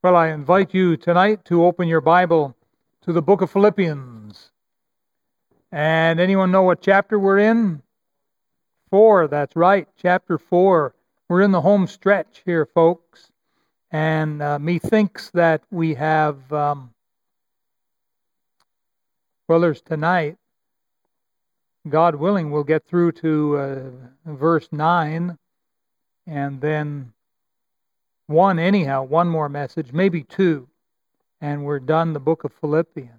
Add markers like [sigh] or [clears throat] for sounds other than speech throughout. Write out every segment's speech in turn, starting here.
Well, I invite you tonight to open your Bible to the book of Philippians. And anyone know what chapter we're in? Four, that's right, chapter four. We're in the home stretch here, folks. And uh, methinks that we have, um, well, there's tonight. God willing, we'll get through to uh, verse 9 and then one anyhow, one more message, maybe two, and we're done the book of Philippians.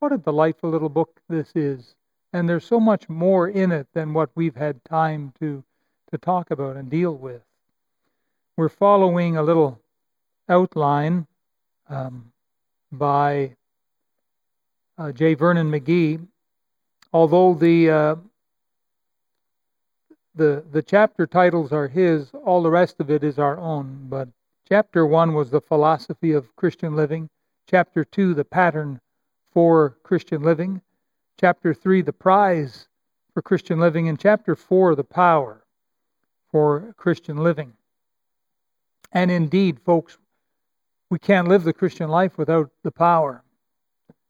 What a delightful little book this is. And there's so much more in it than what we've had time to, to talk about and deal with. We're following a little outline um, by uh, J. Vernon McGee. Although the uh, the the chapter titles are his all the rest of it is our own. But chapter 1 was the philosophy of christian living. Chapter 2 the pattern for christian living. Chapter 3 the prize for christian living. And chapter 4 the power for christian living. And indeed folks we can't live the christian life without the power.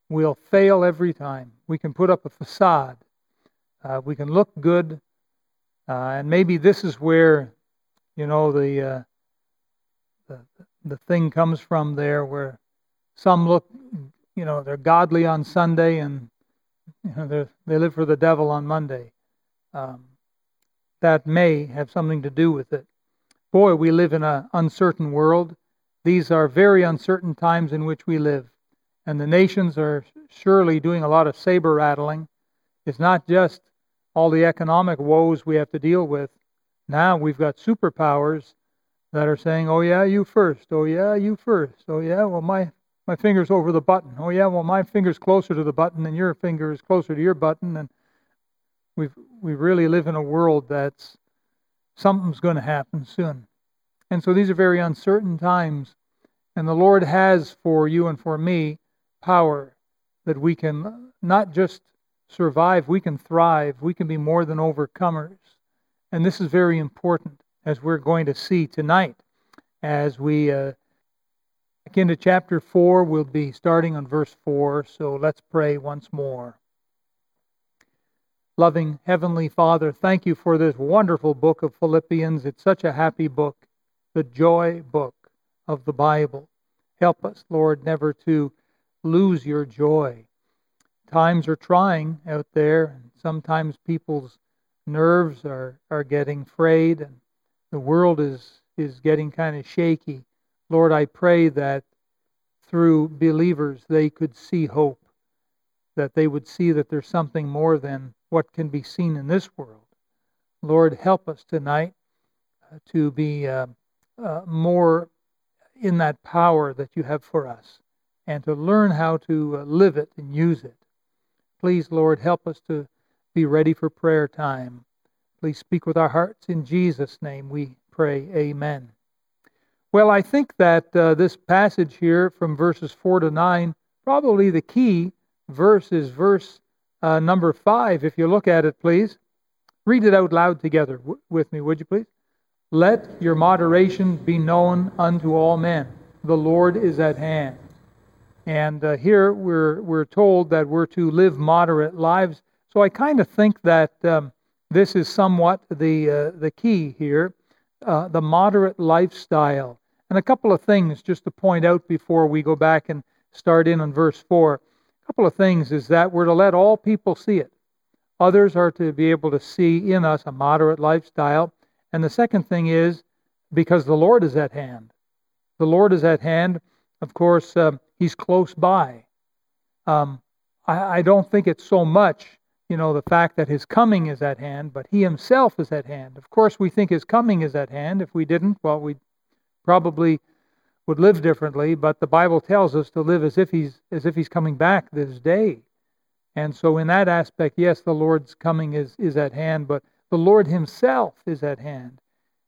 We'll fail every time. We can put up a facade. Uh, we can look good uh, and maybe this is where, you know, the, uh, the the thing comes from there, where some look, you know, they're godly on Sunday and you know they live for the devil on Monday. Um, that may have something to do with it. Boy, we live in an uncertain world. These are very uncertain times in which we live. And the nations are surely doing a lot of saber rattling. It's not just all the economic woes we have to deal with. Now we've got superpowers that are saying, "Oh yeah, you first. Oh yeah, you first. Oh yeah, well my my finger's over the button. Oh yeah, well my finger's closer to the button and your finger is closer to your button." And we've we really live in a world that's something's going to happen soon. And so these are very uncertain times. And the Lord has for you and for me power that we can not just survive, we can thrive, we can be more than overcomers. And this is very important, as we're going to see tonight. As we uh, get into chapter 4, we'll be starting on verse 4, so let's pray once more. Loving Heavenly Father, thank you for this wonderful book of Philippians. It's such a happy book, the joy book of the Bible. Help us, Lord, never to lose your joy times are trying out there, and sometimes people's nerves are, are getting frayed, and the world is, is getting kind of shaky. Lord, I pray that through believers they could see hope, that they would see that there's something more than what can be seen in this world. Lord, help us tonight uh, to be uh, uh, more in that power that you have for us and to learn how to uh, live it and use it. Please, Lord, help us to be ready for prayer time. Please speak with our hearts. In Jesus' name we pray. Amen. Well, I think that uh, this passage here from verses 4 to 9, probably the key verse is verse uh, number 5. If you look at it, please. Read it out loud together w- with me, would you please? Let your moderation be known unto all men. The Lord is at hand. And uh, here we're, we're told that we're to live moderate lives. So I kind of think that um, this is somewhat the, uh, the key here uh, the moderate lifestyle. And a couple of things just to point out before we go back and start in on verse 4. A couple of things is that we're to let all people see it. Others are to be able to see in us a moderate lifestyle. And the second thing is because the Lord is at hand. The Lord is at hand. Of course, uh, He's close by. Um, I, I don't think it's so much, you know, the fact that His coming is at hand, but He Himself is at hand. Of course, we think His coming is at hand. If we didn't, well, we probably would live differently. But the Bible tells us to live as if He's as if He's coming back this day. And so, in that aspect, yes, the Lord's coming is is at hand, but the Lord Himself is at hand.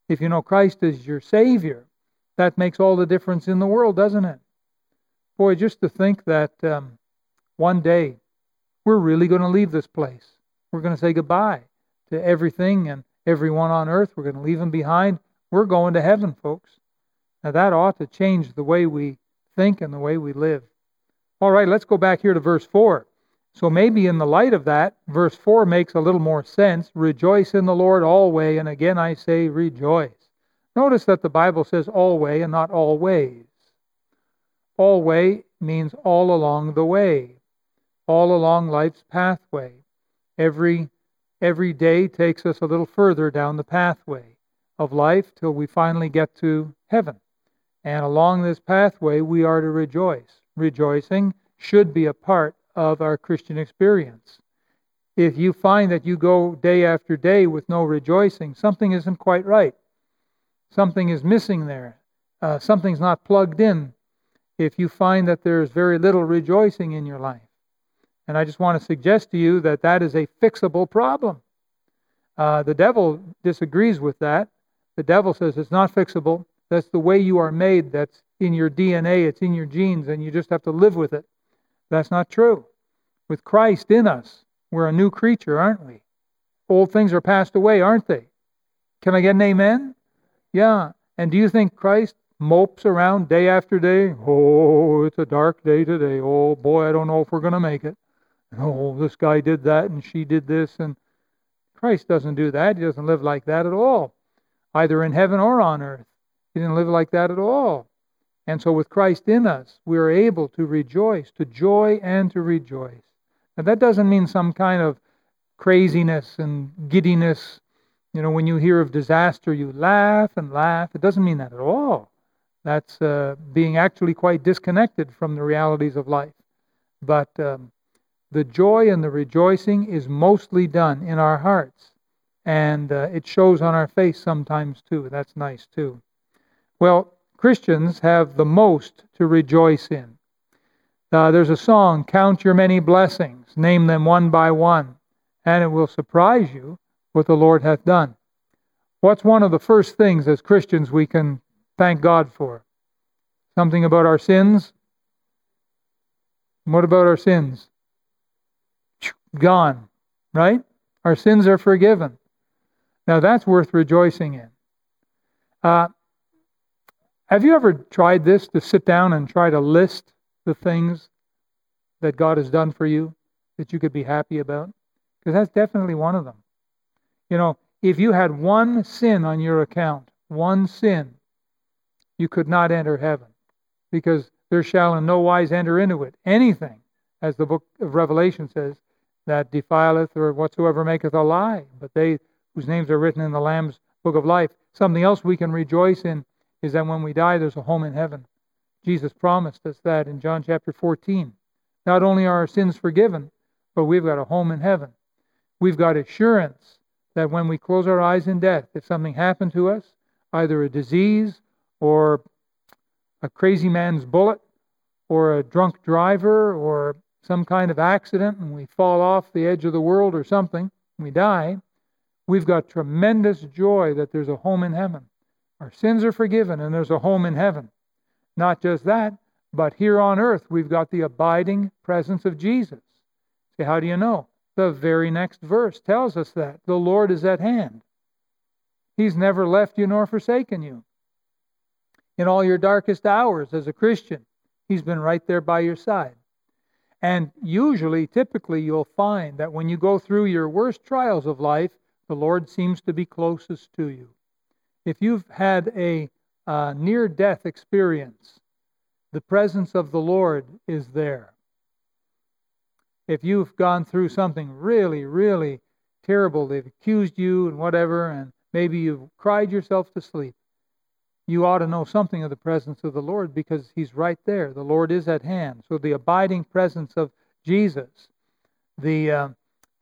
If you know Christ is your Savior, that makes all the difference in the world, doesn't it? Boy, just to think that um, one day we're really going to leave this place. We're going to say goodbye to everything and everyone on earth. We're going to leave them behind. We're going to heaven, folks. Now, that ought to change the way we think and the way we live. All right, let's go back here to verse 4. So maybe in the light of that, verse 4 makes a little more sense. Rejoice in the Lord always, and again I say rejoice. Notice that the Bible says always and not always. Always means all along the way, all along life's pathway. Every every day takes us a little further down the pathway of life till we finally get to heaven. And along this pathway we are to rejoice. Rejoicing should be a part of our Christian experience. If you find that you go day after day with no rejoicing, something isn't quite right. Something is missing there. Uh, something's not plugged in. If you find that there's very little rejoicing in your life. And I just want to suggest to you that that is a fixable problem. Uh, the devil disagrees with that. The devil says it's not fixable. That's the way you are made. That's in your DNA. It's in your genes, and you just have to live with it. That's not true. With Christ in us, we're a new creature, aren't we? Old things are passed away, aren't they? Can I get an amen? Yeah. And do you think Christ mopes around day after day? Oh, it's a dark day today. Oh, boy, I don't know if we're going to make it. Oh, this guy did that and she did this. And Christ doesn't do that. He doesn't live like that at all, either in heaven or on earth. He didn't live like that at all. And so, with Christ in us, we are able to rejoice, to joy and to rejoice. Now, that doesn't mean some kind of craziness and giddiness. You know, when you hear of disaster, you laugh and laugh. It doesn't mean that at all. That's uh, being actually quite disconnected from the realities of life. But um, the joy and the rejoicing is mostly done in our hearts. And uh, it shows on our face sometimes too. That's nice too. Well, Christians have the most to rejoice in. Uh, there's a song, Count Your Many Blessings, name them one by one, and it will surprise you what the Lord hath done. What's one of the first things as Christians we can thank God for? Something about our sins? What about our sins? Gone, right? Our sins are forgiven. Now that's worth rejoicing in. Uh, have you ever tried this to sit down and try to list the things that God has done for you that you could be happy about? Because that's definitely one of them. You know, if you had one sin on your account, one sin, you could not enter heaven because there shall in no wise enter into it anything, as the book of Revelation says, that defileth or whatsoever maketh a lie, but they whose names are written in the Lamb's book of life. Something else we can rejoice in is that when we die, there's a home in heaven. Jesus promised us that in John chapter 14. Not only are our sins forgiven, but we've got a home in heaven. We've got assurance that when we close our eyes in death, if something happened to us, either a disease or a crazy man's bullet or a drunk driver or some kind of accident and we fall off the edge of the world or something, we die, we've got tremendous joy that there's a home in heaven. Our sins are forgiven and there's a home in heaven. Not just that, but here on earth we've got the abiding presence of Jesus. See, how do you know? The very next verse tells us that. The Lord is at hand. He's never left you nor forsaken you. In all your darkest hours as a Christian, He's been right there by your side. And usually, typically, you'll find that when you go through your worst trials of life, the Lord seems to be closest to you if you've had a uh, near death experience, the presence of the Lord is there. If you've gone through something really, really terrible, they've accused you and whatever, and maybe you've cried yourself to sleep, you ought to know something of the presence of the Lord because He's right there. The Lord is at hand. So the abiding presence of Jesus, the uh,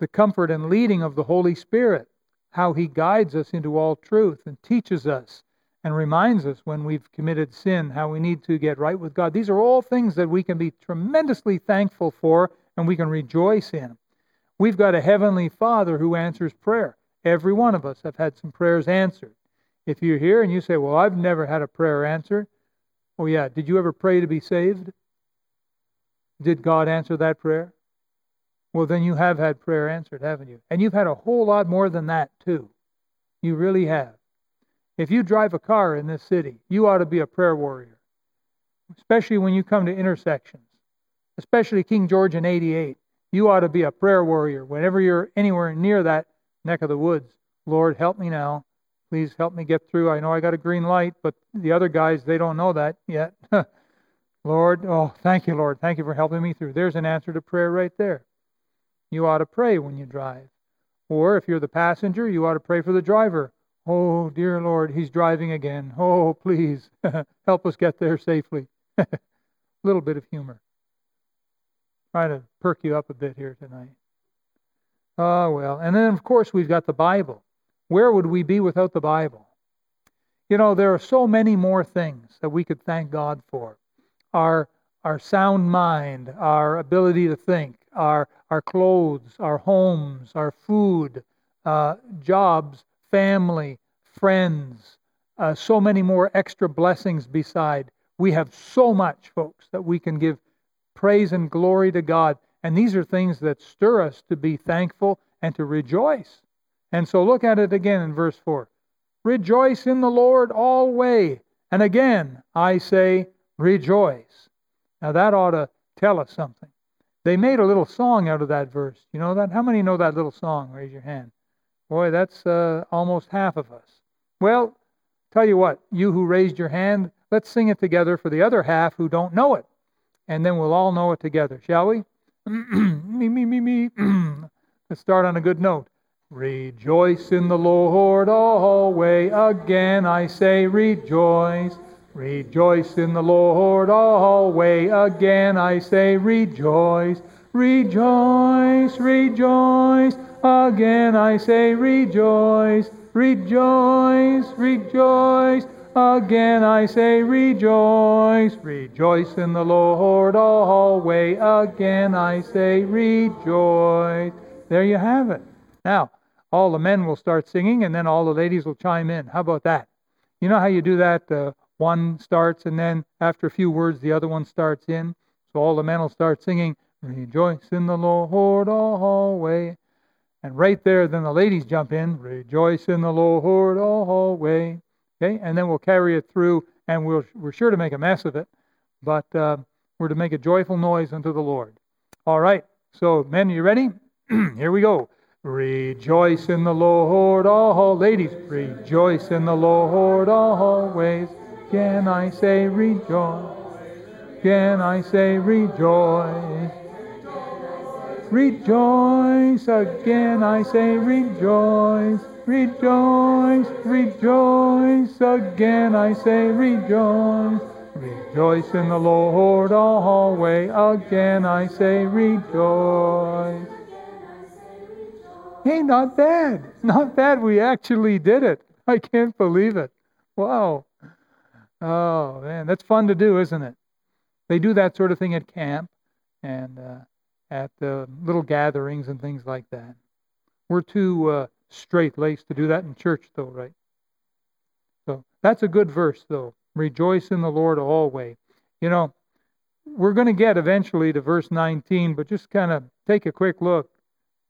the comfort and leading of the Holy Spirit, how he guides us into all truth and teaches us and reminds us when we've committed sin how we need to get right with God. These are all things that we can be tremendously thankful for and we can rejoice in. We've got a heavenly Father who answers prayer. Every one of us have had some prayers answered. If you're here and you say, Well, I've never had a prayer answered, oh, yeah, did you ever pray to be saved? Did God answer that prayer? Well, then you have had prayer answered, haven't you? And you've had a whole lot more than that, too. You really have. If you drive a car in this city, you ought to be a prayer warrior. especially when you come to intersections, especially King George and 88. You ought to be a prayer warrior whenever you're anywhere near that neck of the woods. Lord, help me now. Please help me get through. I know I got a green light, but the other guys, they don't know that yet. [laughs] Lord, oh, thank you, Lord. Thank you for helping me through. There's an answer to prayer right there. You ought to pray when you drive. Or if you're the passenger, you ought to pray for the driver. Oh, dear Lord, he's driving again. Oh, please [laughs] help us get there safely. A [laughs] little bit of humor. Trying to perk you up a bit here tonight. Oh, well. And then, of course, we've got the Bible. Where would we be without the Bible? You know, there are so many more things that we could thank God for our, our sound mind, our ability to think, our, our clothes, our homes, our food, uh, jobs, family, friends, uh, so many more extra blessings beside. We have so much, folks, that we can give praise and glory to God. And these are things that stir us to be thankful and to rejoice. And so look at it again in verse 4. Rejoice in the Lord always. And again, I say, rejoice. Now that ought to tell us something. They made a little song out of that verse. You know that? How many know that little song? Raise your hand. Boy, that's uh, almost half of us. Well, tell you what, you who raised your hand, let's sing it together for the other half who don't know it. And then we'll all know it together, shall we? [clears throat] me, me, me, me. [clears throat] let's start on a good note. Rejoice in the Lord always. Again I say rejoice. Rejoice in the Lord always. Again I say rejoice. Rejoice, rejoice. Again I say rejoice. Rejoice, rejoice. Again I say rejoice. Rejoice in the Lord always. Again I say rejoice. There you have it. Now, all the men will start singing and then all the ladies will chime in. How about that? You know how you do that? Uh, one starts, and then after a few words, the other one starts in. So all the men will start singing, Rejoice in the Lord always. And right there, then the ladies jump in, Rejoice in the Lord always. Okay, and then we'll carry it through, and we'll, we're sure to make a mess of it, but uh, we're to make a joyful noise unto the Lord. All right, so men, you ready? [clears throat] Here we go. Rejoice in the Lord, all ladies. Rejoice in the Lord always. Can I say rejoice. Can I say rejoice. Rejoice. Again I say rejoice. Rejoice. Rejoice. Again I say rejoice. Rejoice in the Lord all always. Again I say rejoice. Hey, not bad. [laughs] Not bad. We actually did it. I can't believe it. Wow. Oh, man, that's fun to do, isn't it? They do that sort of thing at camp and uh, at uh, little gatherings and things like that. We're too uh, straight laced to do that in church, though, right? So that's a good verse, though. Rejoice in the Lord always. You know, we're going to get eventually to verse 19, but just kind of take a quick look.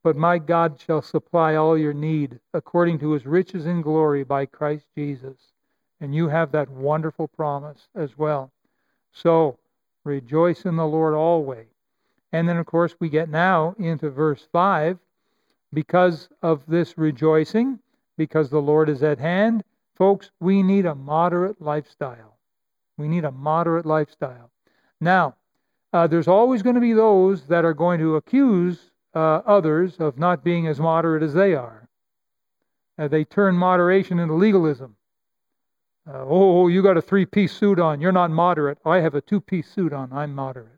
But my God shall supply all your need according to his riches in glory by Christ Jesus. And you have that wonderful promise as well. So rejoice in the Lord always. And then, of course, we get now into verse 5. Because of this rejoicing, because the Lord is at hand, folks, we need a moderate lifestyle. We need a moderate lifestyle. Now, uh, there's always going to be those that are going to accuse uh, others of not being as moderate as they are. Uh, they turn moderation into legalism. Uh, oh, you got a three piece suit on. You're not moderate. I have a two piece suit on. I'm moderate.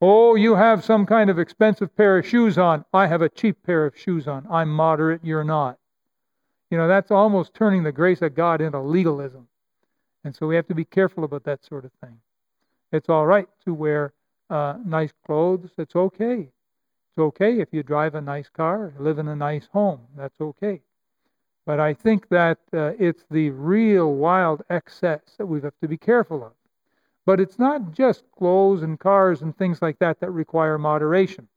Oh, you have some kind of expensive pair of shoes on. I have a cheap pair of shoes on. I'm moderate. You're not. You know, that's almost turning the grace of God into legalism. And so we have to be careful about that sort of thing. It's all right to wear uh, nice clothes. It's okay. It's okay if you drive a nice car, live in a nice home. That's okay. But I think that uh, it's the real wild excess that we have to be careful of. But it's not just clothes and cars and things like that that require moderation.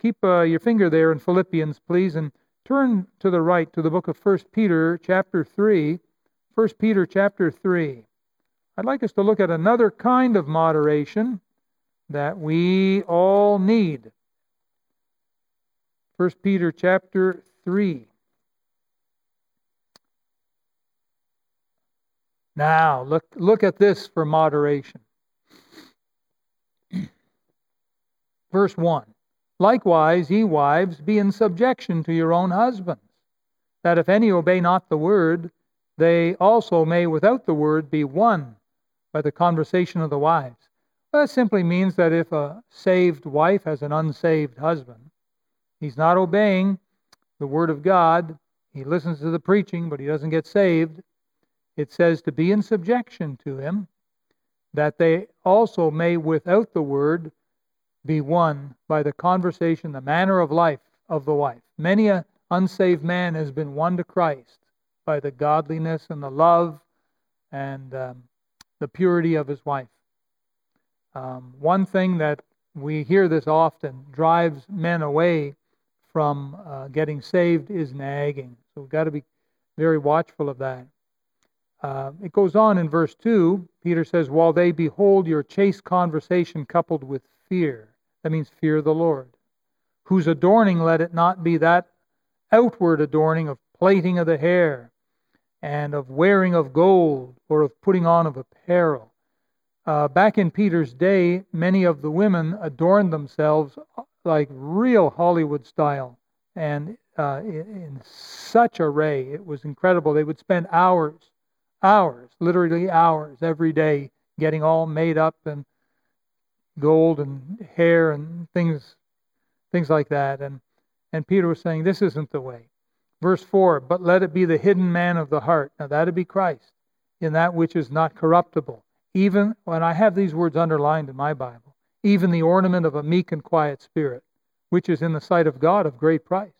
Keep uh, your finger there in Philippians, please, and turn to the right to the book of 1 Peter, chapter 3. 1 Peter, chapter 3. I'd like us to look at another kind of moderation that we all need. 1 Peter chapter 3. Now, look, look at this for moderation. [clears throat] Verse 1 Likewise, ye wives, be in subjection to your own husbands, that if any obey not the word, they also may without the word be won by the conversation of the wives. That simply means that if a saved wife has an unsaved husband, he's not obeying the word of God, he listens to the preaching, but he doesn't get saved. It says to be in subjection to him, that they also may without the word be won by the conversation, the manner of life of the wife. Many a unsaved man has been won to Christ by the godliness and the love and um, the purity of his wife. Um, one thing that we hear this often drives men away from uh, getting saved is nagging. So we've got to be very watchful of that. Uh, it goes on in verse 2. Peter says, While they behold your chaste conversation coupled with fear. That means fear of the Lord. Whose adorning let it not be that outward adorning of plaiting of the hair and of wearing of gold or of putting on of apparel. Uh, back in Peter's day, many of the women adorned themselves like real Hollywood style and uh, in, in such array. It was incredible. They would spend hours, hours, literally hours every day getting all made up and gold and hair and things things like that. And and Peter was saying, This isn't the way. Verse 4 But let it be the hidden man of the heart. Now, that'd be Christ, in that which is not corruptible. Even when I have these words underlined in my Bible, even the ornament of a meek and quiet spirit, which is in the sight of God of great price.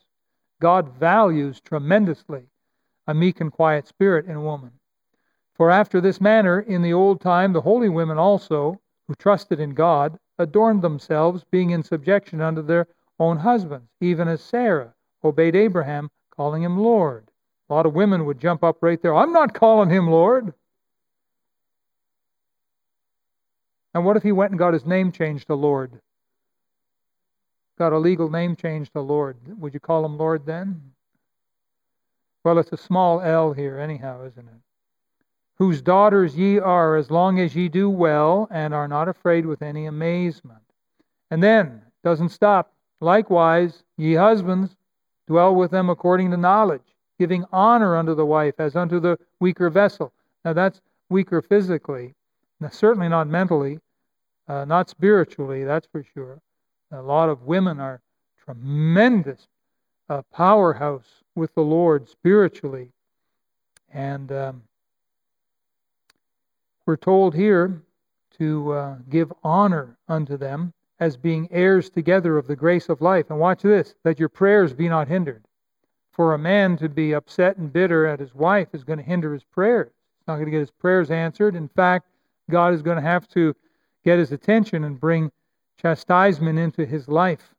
God values tremendously a meek and quiet spirit in a woman. For after this manner, in the old time, the holy women also, who trusted in God, adorned themselves, being in subjection unto their own husbands, even as Sarah obeyed Abraham calling him Lord. A lot of women would jump up right there. I'm not calling him Lord. And what if he went and got his name changed to Lord? Got a legal name changed to Lord. Would you call him Lord then? Well, it's a small L here, anyhow, isn't it? Whose daughters ye are, as long as ye do well and are not afraid with any amazement. And then, doesn't stop. Likewise, ye husbands, Dwell with them according to knowledge, giving honor unto the wife as unto the weaker vessel. Now that's weaker physically, certainly not mentally, uh, not spiritually, that's for sure. A lot of women are tremendous uh, powerhouse with the Lord spiritually. And um, we're told here to uh, give honor unto them as being heirs together of the grace of life. And watch this that your prayers be not hindered. For a man to be upset and bitter at his wife is going to hinder his prayers. He's not going to get his prayers answered. In fact, God is going to have to get his attention and bring chastisement into his life.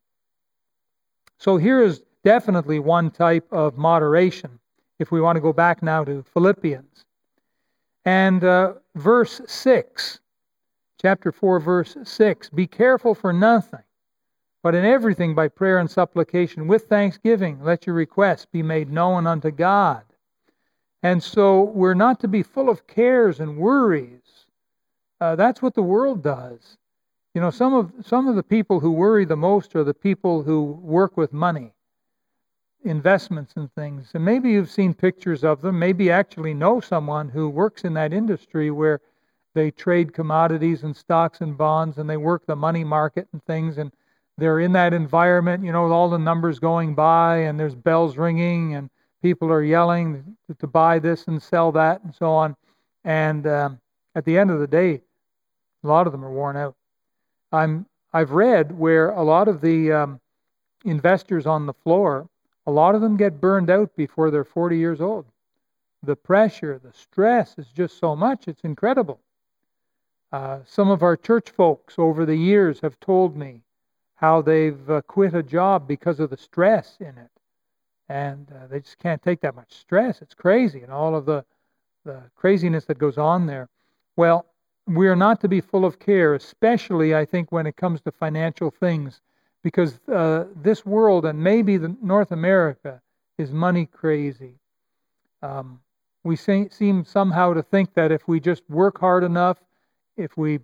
So here is definitely one type of moderation if we want to go back now to Philippians. And uh, verse 6 chapter 4, verse 6 Be careful for nothing, but in everything by prayer and supplication with thanksgiving, let your requests be made known unto God. And so we're not to be full of cares and worries. Uh, that's what the world does. You know, some of some of the people who worry the most are the people who work with money, investments and things. And maybe you've seen pictures of them. Maybe actually know someone who works in that industry where they trade commodities and stocks and bonds and they work the money market and things and they're in that environment you know with all the numbers going by and there's bells ringing and people are yelling to buy this and sell that and so on and um, at the end of the day a lot of them are worn out i'm i've read where a lot of the um, investors on the floor a lot of them get burned out before they're 40 years old the pressure the stress is just so much it's incredible uh, some of our church folks over the years have told me how they've uh, quit a job because of the stress in it. And uh, they just can't take that much stress. It's crazy and all of the, the craziness that goes on there. Well, we are not to be full of care, especially, I think, when it comes to financial things, because uh, this world and maybe the North America is money crazy. Um, we seem somehow to think that if we just work hard enough, if we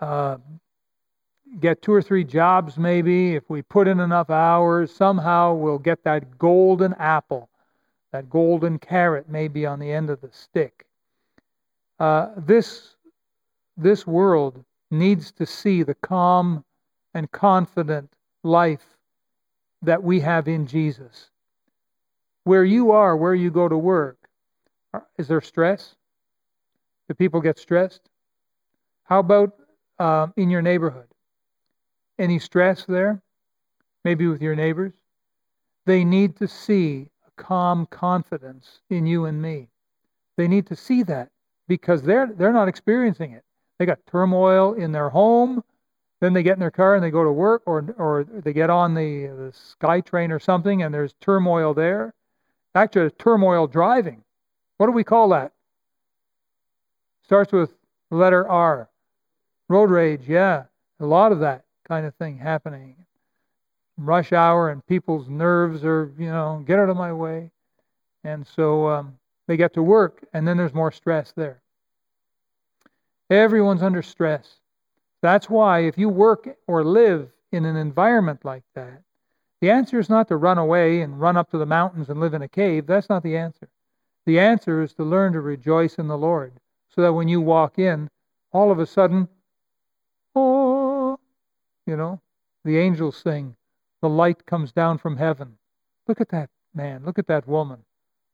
uh, get two or three jobs, maybe, if we put in enough hours, somehow we'll get that golden apple, that golden carrot, maybe on the end of the stick. Uh, this this world needs to see the calm and confident life that we have in Jesus. Where you are, where you go to work, is there stress? Do people get stressed? How about um, in your neighborhood? Any stress there? Maybe with your neighbors? They need to see a calm confidence in you and me. They need to see that because they're they're not experiencing it. They got turmoil in their home, then they get in their car and they go to work, or or they get on the, the SkyTrain or something, and there's turmoil there. Actually, turmoil driving. What do we call that? Starts with letter R. Road rage, yeah. A lot of that kind of thing happening. Rush hour and people's nerves are, you know, get out of my way. And so um, they get to work, and then there's more stress there. Everyone's under stress. That's why if you work or live in an environment like that, the answer is not to run away and run up to the mountains and live in a cave. That's not the answer. The answer is to learn to rejoice in the Lord so that when you walk in, all of a sudden, oh, you know, the angels sing, the light comes down from heaven. Look at that man, look at that woman.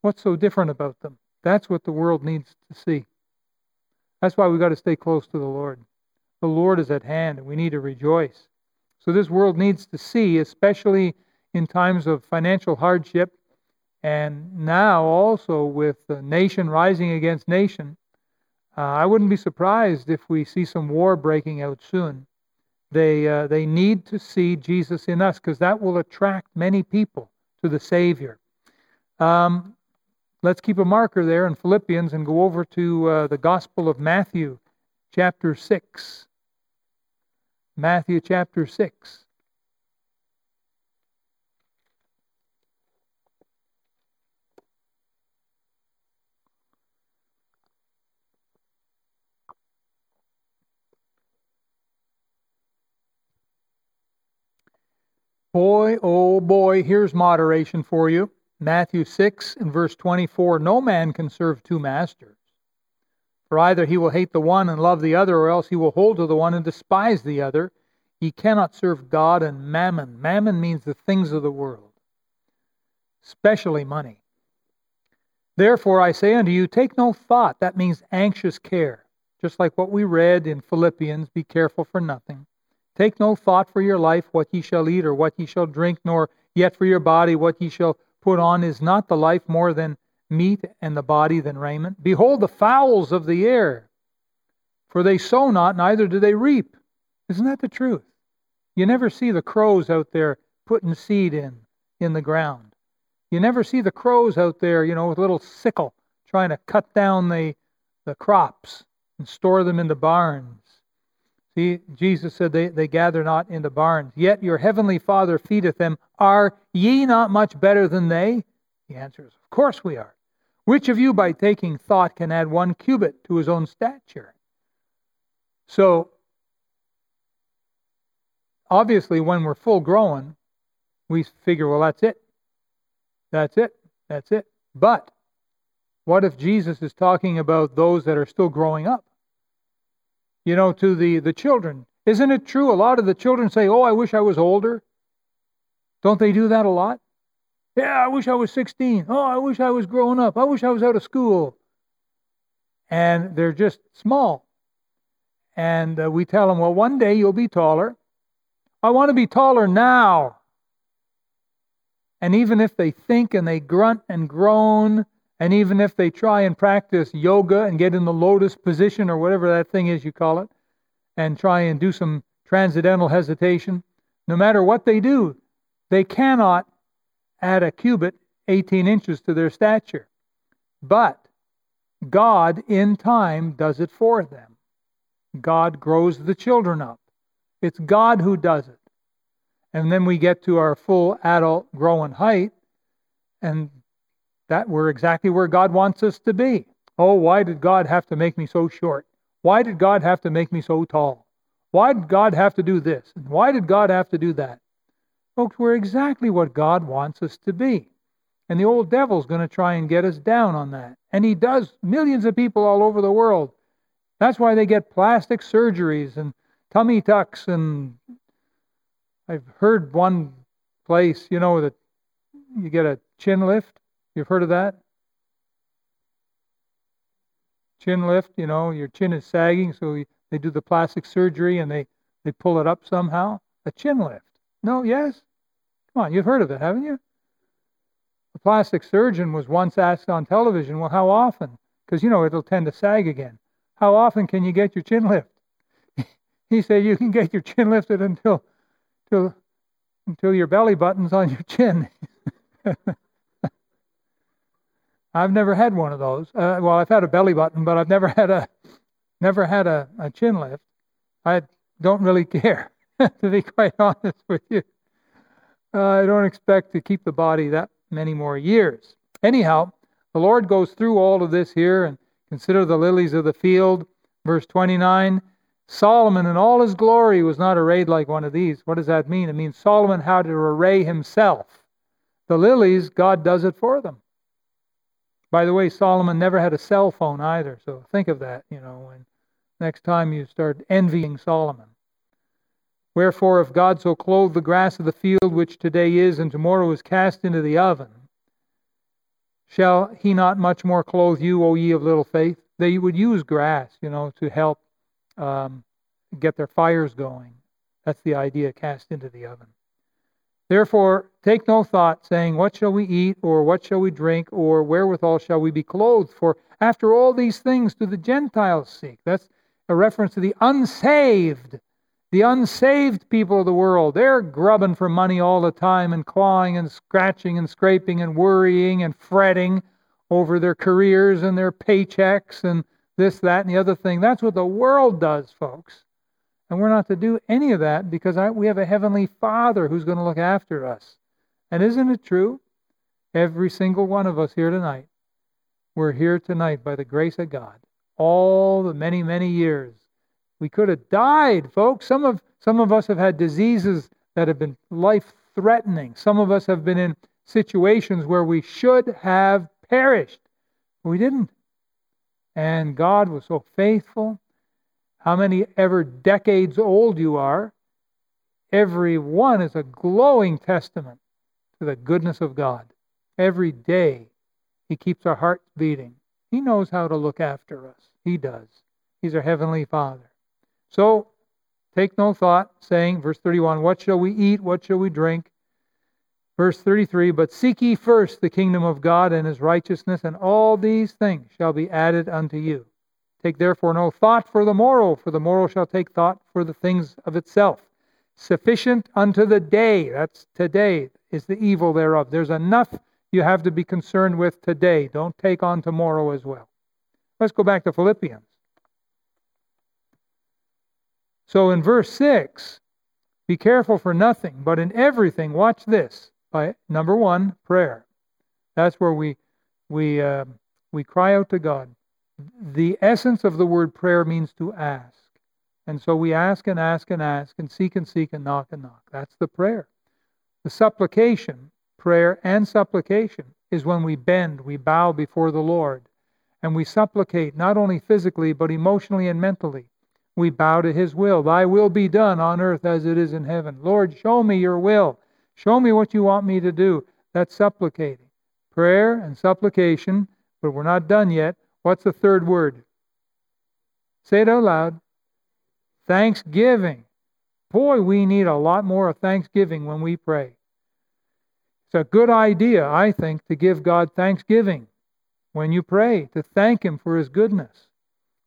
What's so different about them? That's what the world needs to see. That's why we've got to stay close to the Lord. The Lord is at hand, and we need to rejoice. So this world needs to see, especially in times of financial hardship, and now also with the nation rising against nation. Uh, I wouldn't be surprised if we see some war breaking out soon. They uh, they need to see Jesus in us because that will attract many people to the Savior. Um, Let's keep a marker there in Philippians and go over to uh, the Gospel of Matthew, chapter 6. Matthew chapter 6. Boy, oh boy, here's moderation for you. Matthew 6 and verse 24 No man can serve two masters. For either he will hate the one and love the other, or else he will hold to the one and despise the other. He cannot serve God and mammon. Mammon means the things of the world, especially money. Therefore, I say unto you, take no thought. That means anxious care. Just like what we read in Philippians be careful for nothing. Take no thought for your life, what ye shall eat or what ye shall drink, nor yet for your body, what ye shall put on is not the life more than meat and the body than raiment? Behold the fowls of the air, for they sow not, neither do they reap. Isn't that the truth? You never see the crows out there putting seed in in the ground. You never see the crows out there, you know, with a little sickle trying to cut down the the crops and store them in the barns. See, Jesus said they, they gather not in the barns. Yet your heavenly Father feedeth them. Are ye not much better than they? The answer is, Of course we are. Which of you, by taking thought, can add one cubit to his own stature? So, obviously, when we're full grown, we figure, well, that's it. That's it. That's it. But what if Jesus is talking about those that are still growing up? You know, to the, the children. Isn't it true? A lot of the children say, Oh, I wish I was older. Don't they do that a lot? Yeah, I wish I was 16. Oh, I wish I was growing up. I wish I was out of school. And they're just small. And uh, we tell them, Well, one day you'll be taller. I want to be taller now. And even if they think and they grunt and groan and even if they try and practice yoga and get in the lotus position or whatever that thing is you call it, and try and do some transcendental hesitation, no matter what they do, they cannot add a cubit 18 inches to their stature. But God, in time, does it for them. God grows the children up. It's God who does it. And then we get to our full adult growing height, and that we're exactly where God wants us to be. Oh, why did God have to make me so short? Why did God have to make me so tall? Why did God have to do this? And why did God have to do that? Folks, we're exactly what God wants us to be. And the old devil's going to try and get us down on that. And he does millions of people all over the world. That's why they get plastic surgeries and tummy tucks. And I've heard one place, you know, that you get a chin lift. You've heard of that? Chin lift, you know, your chin is sagging, so they do the plastic surgery and they, they pull it up somehow. A chin lift. No, yes? Come on, you've heard of it, haven't you? A plastic surgeon was once asked on television, well, how often? Because, you know, it'll tend to sag again. How often can you get your chin lift? [laughs] he said you can get your chin lifted until, until, until your belly button's on your chin. [laughs] I've never had one of those. Uh, well, I've had a belly button, but I've never had a never had a, a chin lift. I don't really [laughs] care, to be quite honest with you. Uh, I don't expect to keep the body that many more years. Anyhow, the Lord goes through all of this here and consider the lilies of the field. Verse 29 Solomon in all his glory was not arrayed like one of these. What does that mean? It means Solomon had to array himself. The lilies, God does it for them. By the way, Solomon never had a cell phone either, so think of that, you know, when next time you start envying Solomon. Wherefore, if God so clothe the grass of the field, which today is and tomorrow is cast into the oven, shall he not much more clothe you, O ye of little faith? They would use grass, you know, to help um, get their fires going. That's the idea, cast into the oven. Therefore, take no thought, saying, What shall we eat, or what shall we drink, or wherewithal shall we be clothed? For after all these things do the Gentiles seek. That's a reference to the unsaved. The unsaved people of the world, they're grubbing for money all the time and clawing and scratching and scraping and worrying and fretting over their careers and their paychecks and this, that, and the other thing. That's what the world does, folks. And we're not to do any of that because I, we have a heavenly Father who's going to look after us. And isn't it true? Every single one of us here tonight, we're here tonight by the grace of God. All the many, many years. We could have died, folks. Some of, some of us have had diseases that have been life threatening. Some of us have been in situations where we should have perished. We didn't. And God was so faithful how many ever decades old you are, every one is a glowing testament to the goodness of God. Every day, He keeps our hearts beating. He knows how to look after us. He does. He's our Heavenly Father. So, take no thought, saying, verse 31, What shall we eat? What shall we drink? Verse 33, But seek ye first the kingdom of God and his righteousness, and all these things shall be added unto you. Take therefore no thought for the morrow, for the morrow shall take thought for the things of itself. Sufficient unto the day, that's today, is the evil thereof. There's enough you have to be concerned with today. Don't take on tomorrow as well. Let's go back to Philippians. So in verse 6, be careful for nothing, but in everything, watch this. By number one, prayer. That's where we we uh, we cry out to God the essence of the word prayer means to ask. And so we ask and ask and ask and seek and seek and knock and knock. That's the prayer. The supplication, prayer and supplication, is when we bend, we bow before the Lord, and we supplicate not only physically, but emotionally and mentally. We bow to His will. Thy will be done on earth as it is in heaven. Lord, show me your will. Show me what you want me to do. That's supplicating. Prayer and supplication, but we're not done yet. What's the third word? Say it out loud. Thanksgiving. Boy, we need a lot more of thanksgiving when we pray. It's a good idea, I think, to give God thanksgiving when you pray, to thank Him for His goodness.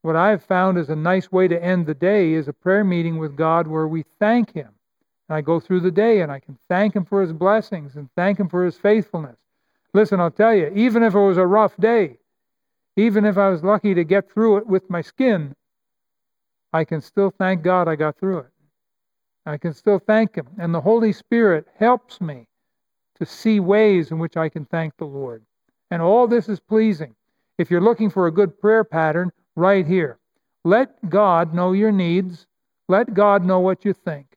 What I've found is a nice way to end the day is a prayer meeting with God where we thank Him. And I go through the day and I can thank Him for His blessings and thank Him for His faithfulness. Listen, I'll tell you, even if it was a rough day, even if I was lucky to get through it with my skin, I can still thank God I got through it. I can still thank Him. And the Holy Spirit helps me to see ways in which I can thank the Lord. And all this is pleasing. If you're looking for a good prayer pattern, right here. Let God know your needs. Let God know what you think.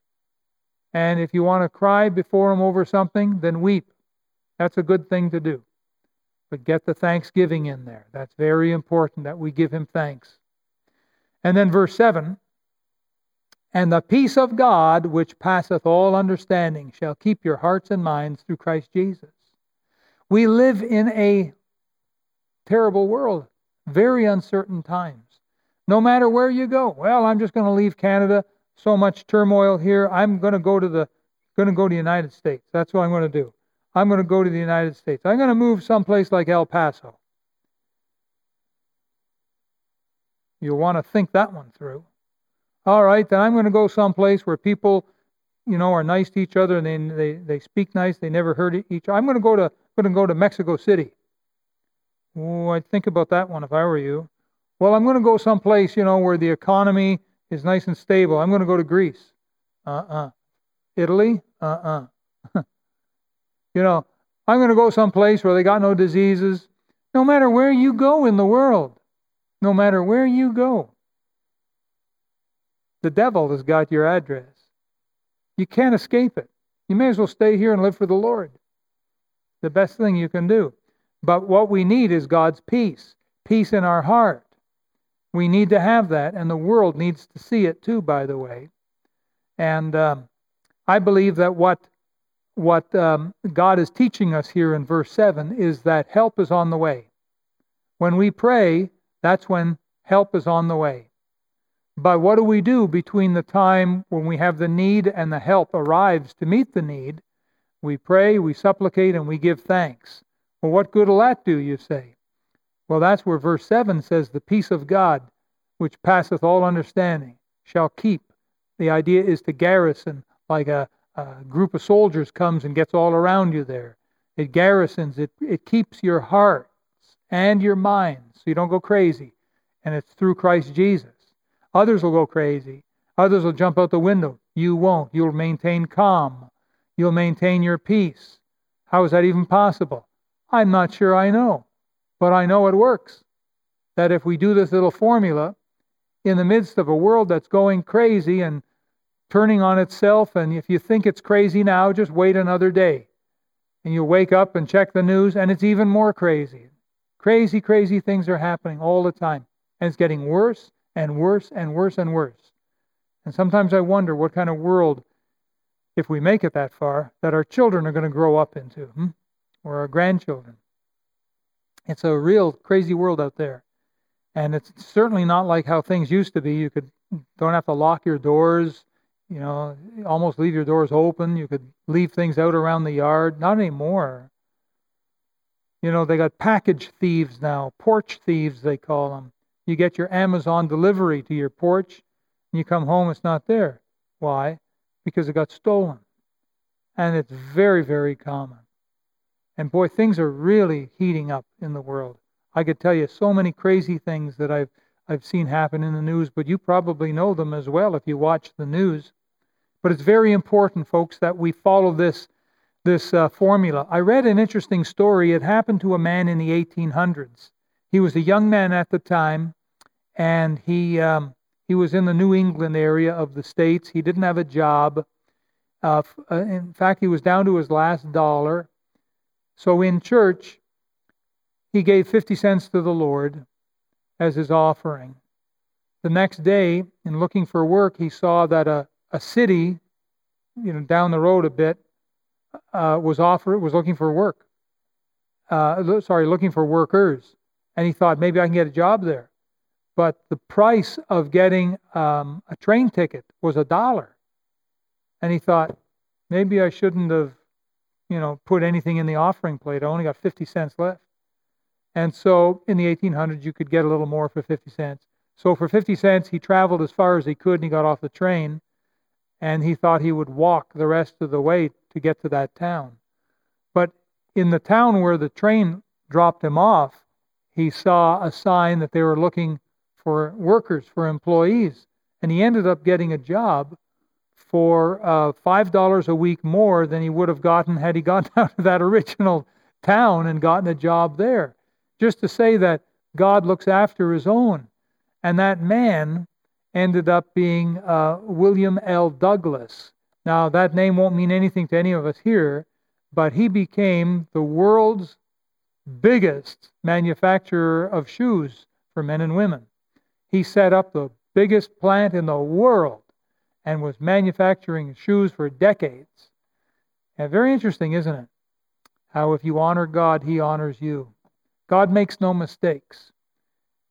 And if you want to cry before Him over something, then weep. That's a good thing to do. But get the thanksgiving in there. That's very important that we give Him thanks. And then verse 7 And the peace of God, which passeth all understanding, shall keep your hearts and minds through Christ Jesus. We live in a terrible world, very uncertain times. No matter where you go, well, I'm just going to leave Canada. So much turmoil here. I'm going to go to the going to go to the United States. That's what I'm going to do. I'm going to go to the United States. I'm going to move someplace like El Paso. You'll want to think that one through. All right, then I'm going to go someplace where people, you know, are nice to each other and they they, they speak nice. They never hurt each other. I'm going to go to going to go to Mexico City. Oh, I'd think about that one if I were you. Well, I'm going to go someplace, you know, where the economy is nice and stable. I'm going to go to Greece. Uh-uh. Italy? Uh-uh. [laughs] you know, I'm going to go someplace where they got no diseases. No matter where you go in the world, no matter where you go, the devil has got your address. You can't escape it. You may as well stay here and live for the Lord. The best thing you can do. But what we need is God's peace, peace in our heart. We need to have that, and the world needs to see it too, by the way. And um, I believe that what what um, God is teaching us here in verse 7 is that help is on the way. When we pray, that's when help is on the way. But what do we do between the time when we have the need and the help arrives to meet the need? We pray, we supplicate, and we give thanks. Well, what good will that do, you say? Well, that's where verse 7 says, The peace of God, which passeth all understanding, shall keep. The idea is to garrison, like a, a group of soldiers comes and gets all around you there. It garrisons, it, it keeps your hearts and your minds so you don't go crazy. And it's through Christ Jesus. Others will go crazy. Others will jump out the window. You won't. You'll maintain calm. You'll maintain your peace. How is that even possible? I'm not sure I know, but I know it works. That if we do this little formula in the midst of a world that's going crazy and turning on itself, and if you think it's crazy now, just wait another day. And you wake up and check the news, and it's even more crazy. Crazy, crazy things are happening all the time. And it's getting worse and worse and worse and worse. And sometimes I wonder what kind of world, if we make it that far, that our children are going to grow up into. Hmm? or our grandchildren. It's a real crazy world out there. And it's certainly not like how things used to be. You could don't have to lock your doors, you know, almost leave your doors open. You could leave things out around the yard. Not anymore. You know, they got package thieves now, porch thieves they call them. You get your Amazon delivery to your porch, and you come home, it's not there. Why? Because it got stolen. And it's very, very common. And boy, things are really heating up in the world. I could tell you so many crazy things that I've I've seen happen in the news, but you probably know them as well if you watch the news. But it's very important, folks, that we follow this this uh, formula. I read an interesting story. It happened to a man in the 1800s. He was a young man at the time, and he um, he was in the New England area of the states. He didn't have a job. Uh, uh in fact, he was down to his last dollar. So in church, he gave 50 cents to the Lord as his offering. The next day, in looking for work, he saw that a, a city, you know, down the road a bit, uh, was offer was looking for work. Uh, sorry, looking for workers, and he thought maybe I can get a job there. But the price of getting um, a train ticket was a dollar, and he thought maybe I shouldn't have you know, put anything in the offering plate. I only got 50 cents left. And so in the 1800s, you could get a little more for 50 cents. So for 50 cents, he traveled as far as he could and he got off the train. And he thought he would walk the rest of the way to get to that town. But in the town where the train dropped him off, he saw a sign that they were looking for workers, for employees. And he ended up getting a job for uh, $5 a week more than he would have gotten had he [laughs] gone down to that original town and gotten a job there. Just to say that God looks after his own. And that man ended up being uh, William L. Douglas. Now, that name won't mean anything to any of us here, but he became the world's biggest manufacturer of shoes for men and women. He set up the biggest plant in the world and was manufacturing shoes for decades. And very interesting, isn't it? How if you honor God, He honors you. God makes no mistakes.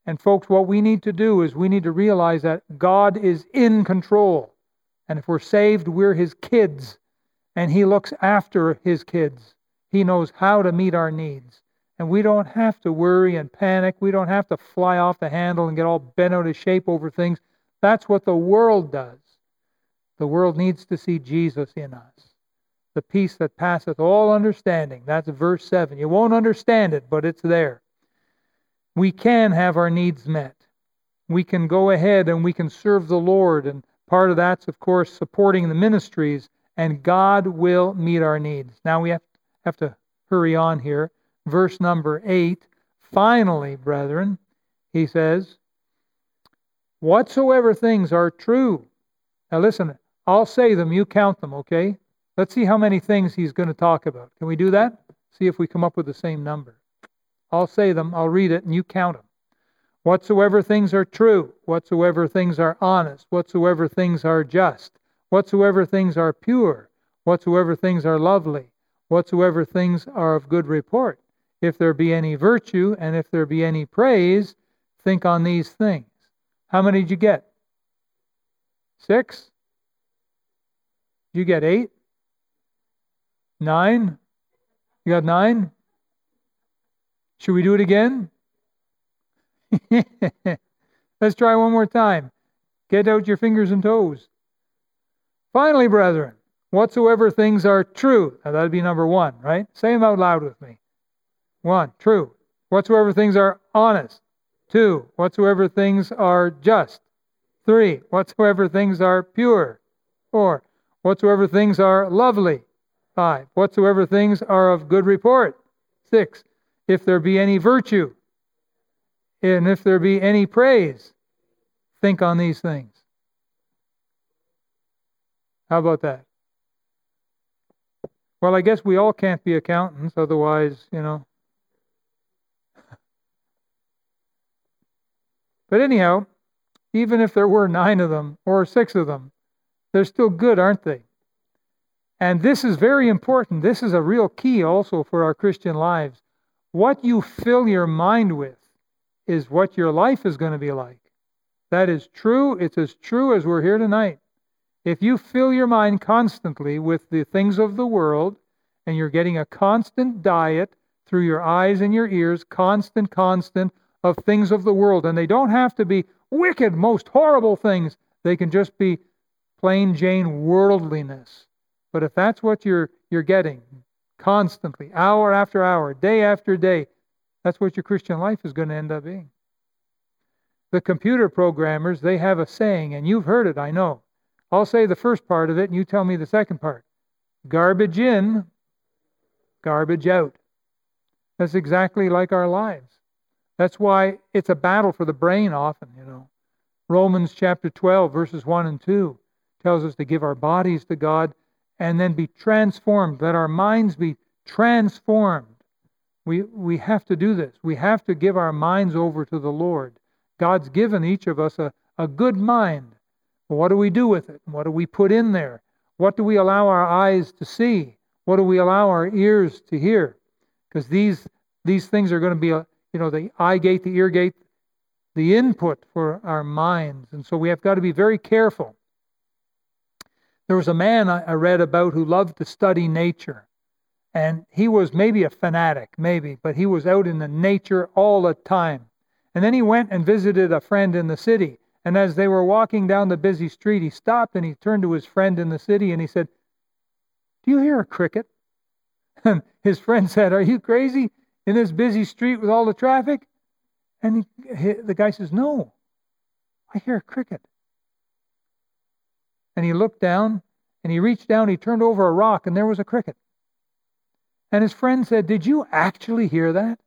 And folks, what we need to do is we need to realize that God is in control. And if we're saved, we're His kids. And He looks after His kids. He knows how to meet our needs. And we don't have to worry and panic. We don't have to fly off the handle and get all bent out of shape over things. That's what the world does. The world needs to see Jesus in us. The peace that passeth all understanding. That's verse 7. You won't understand it, but it's there. We can have our needs met. We can go ahead and we can serve the Lord. And part of that's, of course, supporting the ministries. And God will meet our needs. Now we have, have to hurry on here verse number 8. Finally, brethren, he says, whatsoever things are true. Now listen, I'll say them, you count them, okay? Let's see how many things he's going to talk about. Can we do that? See if we come up with the same number. I'll say them, I'll read it, and you count them. Whatsoever things are true, whatsoever things are honest, whatsoever things are just, whatsoever things are pure, whatsoever things are lovely, whatsoever things are of good report, if there be any virtue and if there be any praise, think on these things. How many did you get? Six? Did you get eight? Nine? You got nine? Should we do it again? [laughs] Let's try one more time. Get out your fingers and toes. Finally, brethren, whatsoever things are true. Now that'd be number one, right? Say them out loud with me. One, true. Whatsoever things are honest. Two, whatsoever things are just. Three, whatsoever things are pure. Four, whatsoever things are lovely. Five, whatsoever things are of good report. Six, if there be any virtue, and if there be any praise, think on these things. How about that? Well, I guess we all can't be accountants, otherwise, you know, [laughs] But anyhow, even if there were nine of them or six of them, they're still good, aren't they? And this is very important. This is a real key also for our Christian lives. What you fill your mind with is what your life is going to be like. That is true. It's as true as we're here tonight. If you fill your mind constantly with the things of the world, and you're getting a constant diet through your eyes and your ears, constant, constant, of things of the world. And they don't have to be wicked, most horrible things. They can just be plain Jane worldliness. But if that's what you're you're getting constantly, hour after hour, day after day, that's what your Christian life is going to end up being. The computer programmers, they have a saying, and you've heard it, I know. I'll say the first part of it, and you tell me the second part. Garbage in, garbage out. That's exactly like our lives. That's why it's a battle for the brain often, you know. Romans chapter 12, verses 1 and 2 tells us to give our bodies to God and then be transformed. Let our minds be transformed. We, we have to do this. We have to give our minds over to the Lord. God's given each of us a, a good mind. What do we do with it? What do we put in there? What do we allow our eyes to see? What do we allow our ears to hear? Because these, these things are going to be a, you know, the eye gate, the ear gate, the input for our minds. And so we have got to be very careful. There was a man I read about who loved to study nature. And he was maybe a fanatic, maybe, but he was out in the nature all the time. And then he went and visited a friend in the city. And as they were walking down the busy street, he stopped and he turned to his friend in the city and he said, Do you hear a cricket? [laughs] And his friend said, Are you crazy? in this busy street with all the traffic? And he, the guy says, No, I hear a cricket. And he looked down and he reached down, he turned over a rock, and there was a cricket. And his friend said, Did you actually hear that?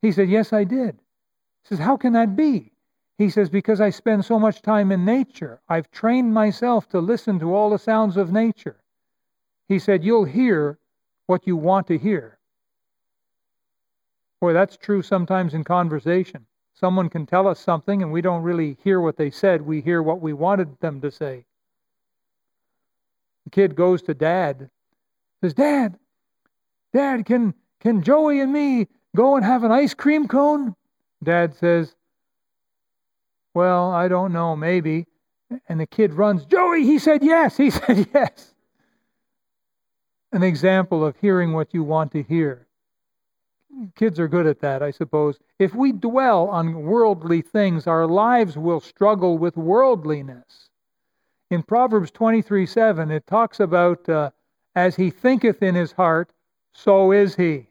He said, Yes, I did. He says, How can that be? He says, Because I spend so much time in nature. I've trained myself to listen to all the sounds of nature. He said, You'll hear what you want to hear. Boy, that's true sometimes in conversation. Someone can tell us something and we don't really hear what they said, we hear what we wanted them to say. The kid goes to dad, says, Dad, Dad, can, can Joey and me go and have an ice cream cone? Dad says, Well, I don't know, maybe. And the kid runs, Joey, he said yes, he [laughs] said yes. An example of hearing what you want to hear. Kids are good at that, I suppose. If we dwell on worldly things, our lives will struggle with worldliness. In Proverbs 23 7, it talks about, uh, as he thinketh in his heart, so is he.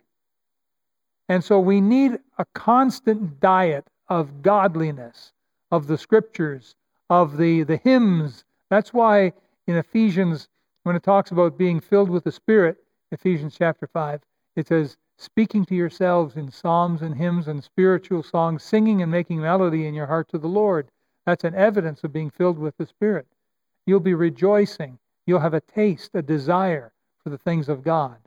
And so we need a constant diet of godliness, of the scriptures, of the, the hymns. That's why in Ephesians, when it talks about being filled with the Spirit, Ephesians chapter 5, it says, speaking to yourselves in psalms and hymns and spiritual songs, singing and making melody in your heart to the Lord. That's an evidence of being filled with the Spirit. You'll be rejoicing. You'll have a taste, a desire for the things of God.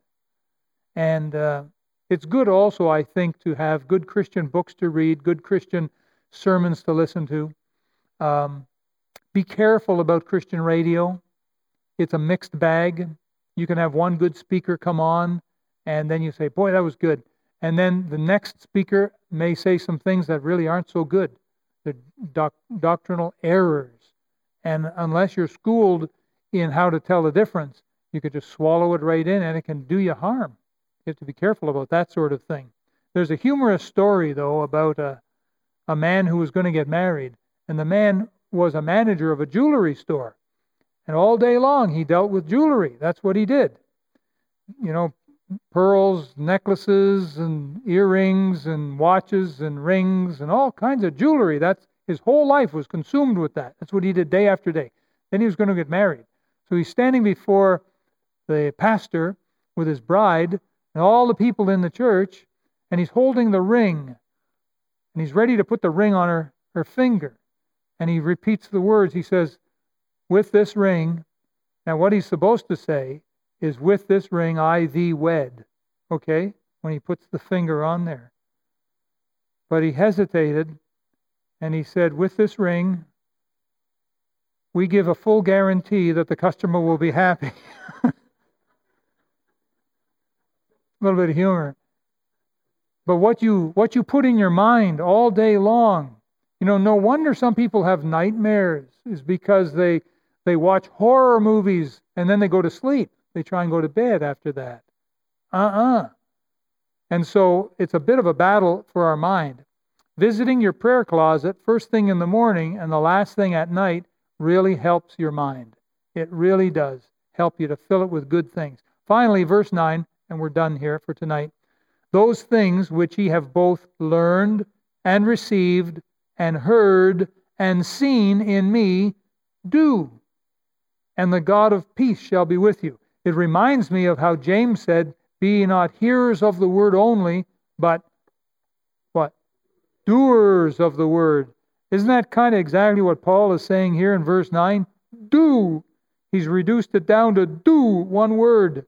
And uh, it's good also, I think, to have good Christian books to read, good Christian sermons to listen to. Um, be careful about Christian radio. It's a mixed bag. You can have one good speaker come on, and then you say, Boy, that was good. And then the next speaker may say some things that really aren't so good. The doc- doctrinal errors. And unless you're schooled in how to tell the difference, you could just swallow it right in and it can do you harm. You have to be careful about that sort of thing. There's a humorous story, though, about a, a man who was going to get married. And the man was a manager of a jewelry store. And all day long he dealt with jewelry. That's what he did. You know, pearls, necklaces, and earrings, and watches, and rings, and all kinds of jewelry. That's his whole life was consumed with that. That's what he did day after day. Then he was going to get married. So he's standing before the pastor with his bride, and all the people in the church, and he's holding the ring, and he's ready to put the ring on her, her finger. And he repeats the words. He says, With this ring, now what he's supposed to say is, With this ring I thee wed. Okay? When he puts the finger on there. But he hesitated, and he said, With this ring, we give a full guarantee that the customer will be happy. [laughs] a little bit of humor. But what you what you put in your mind all day long, you know, no wonder some people have nightmares is because they they watch horror movies and then they go to sleep. They try and go to bed after that. Uh-uh. And so it's a bit of a battle for our mind. Visiting your prayer closet first thing in the morning and the last thing at night really helps your mind. It really does help you to fill it with good things. Finally, verse 9 and we're done here for tonight. Those things which ye have both learned and received and heard and seen in me, do, and the God of peace shall be with you. It reminds me of how James said, Be not hearers of the word only, but? Doers of the word. Isn't that kind of exactly what Paul is saying here in verse 9? Do. He's reduced it down to do, one word.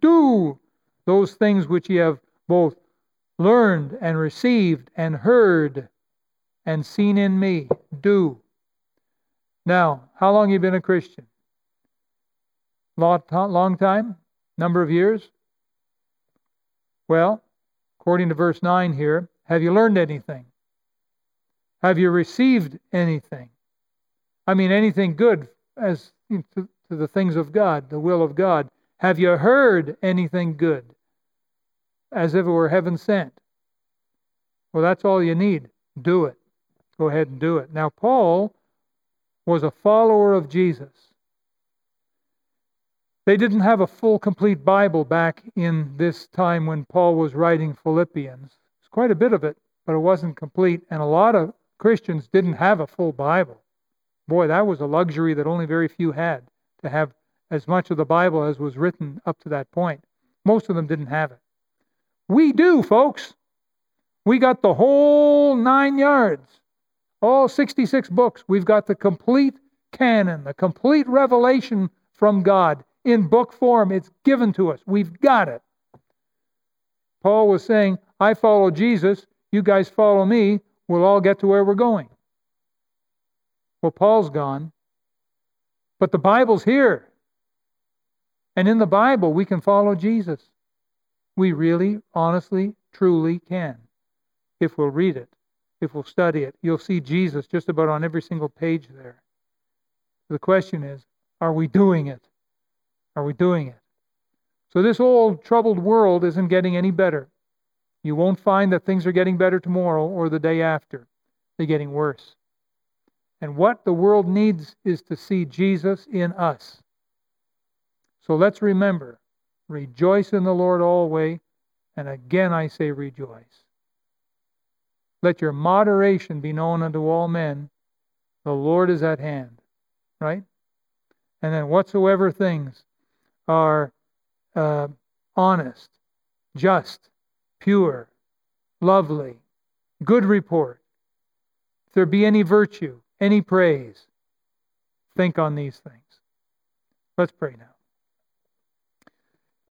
Do those things which ye have both learned and received and heard and seen in me. Do. Now, how long you been a Christian? Long, long time? Number of years? Well, according to verse 9 here, have you learned anything? Have you received anything? I mean, anything good as to, to the things of God, the will of God. Have you heard anything good? As if it were heaven sent. Well, that's all you need. Do it. Go ahead and do it. Now, Paul was a follower of Jesus. They didn't have a full, complete Bible back in this time when Paul was writing Philippians. It's quite a bit of it, but it wasn't complete. And a lot of Christians didn't have a full Bible. Boy, that was a luxury that only very few had. to have as much of the Bible as was written up to that point. Most of them didn't have it. We do, folks. We got the whole nine yards, all 66 books. We've got the complete canon, the complete revelation from God in book form. It's given to us. We've got it. Paul was saying, I follow Jesus, you guys follow me, we'll all get to where we're going. Well, Paul's gone, but the Bible's here. And in the Bible, we can follow Jesus. We really, honestly, truly can. If we'll read it, if we'll study it, you'll see Jesus just about on every single page there. The question is, are we doing it? Are we doing it? So this old troubled world isn't getting any better. You won't find that things are getting better tomorrow or the day after. They're getting worse. And what the world needs is to see Jesus in us. So let's remember rejoice in the Lord always. And again I say rejoice. Let your moderation be known unto all men. The Lord is at hand. Right? And then whatsoever things are uh, honest, just, pure, lovely, good report, if there be any virtue, any praise, think on these things. Let's pray now.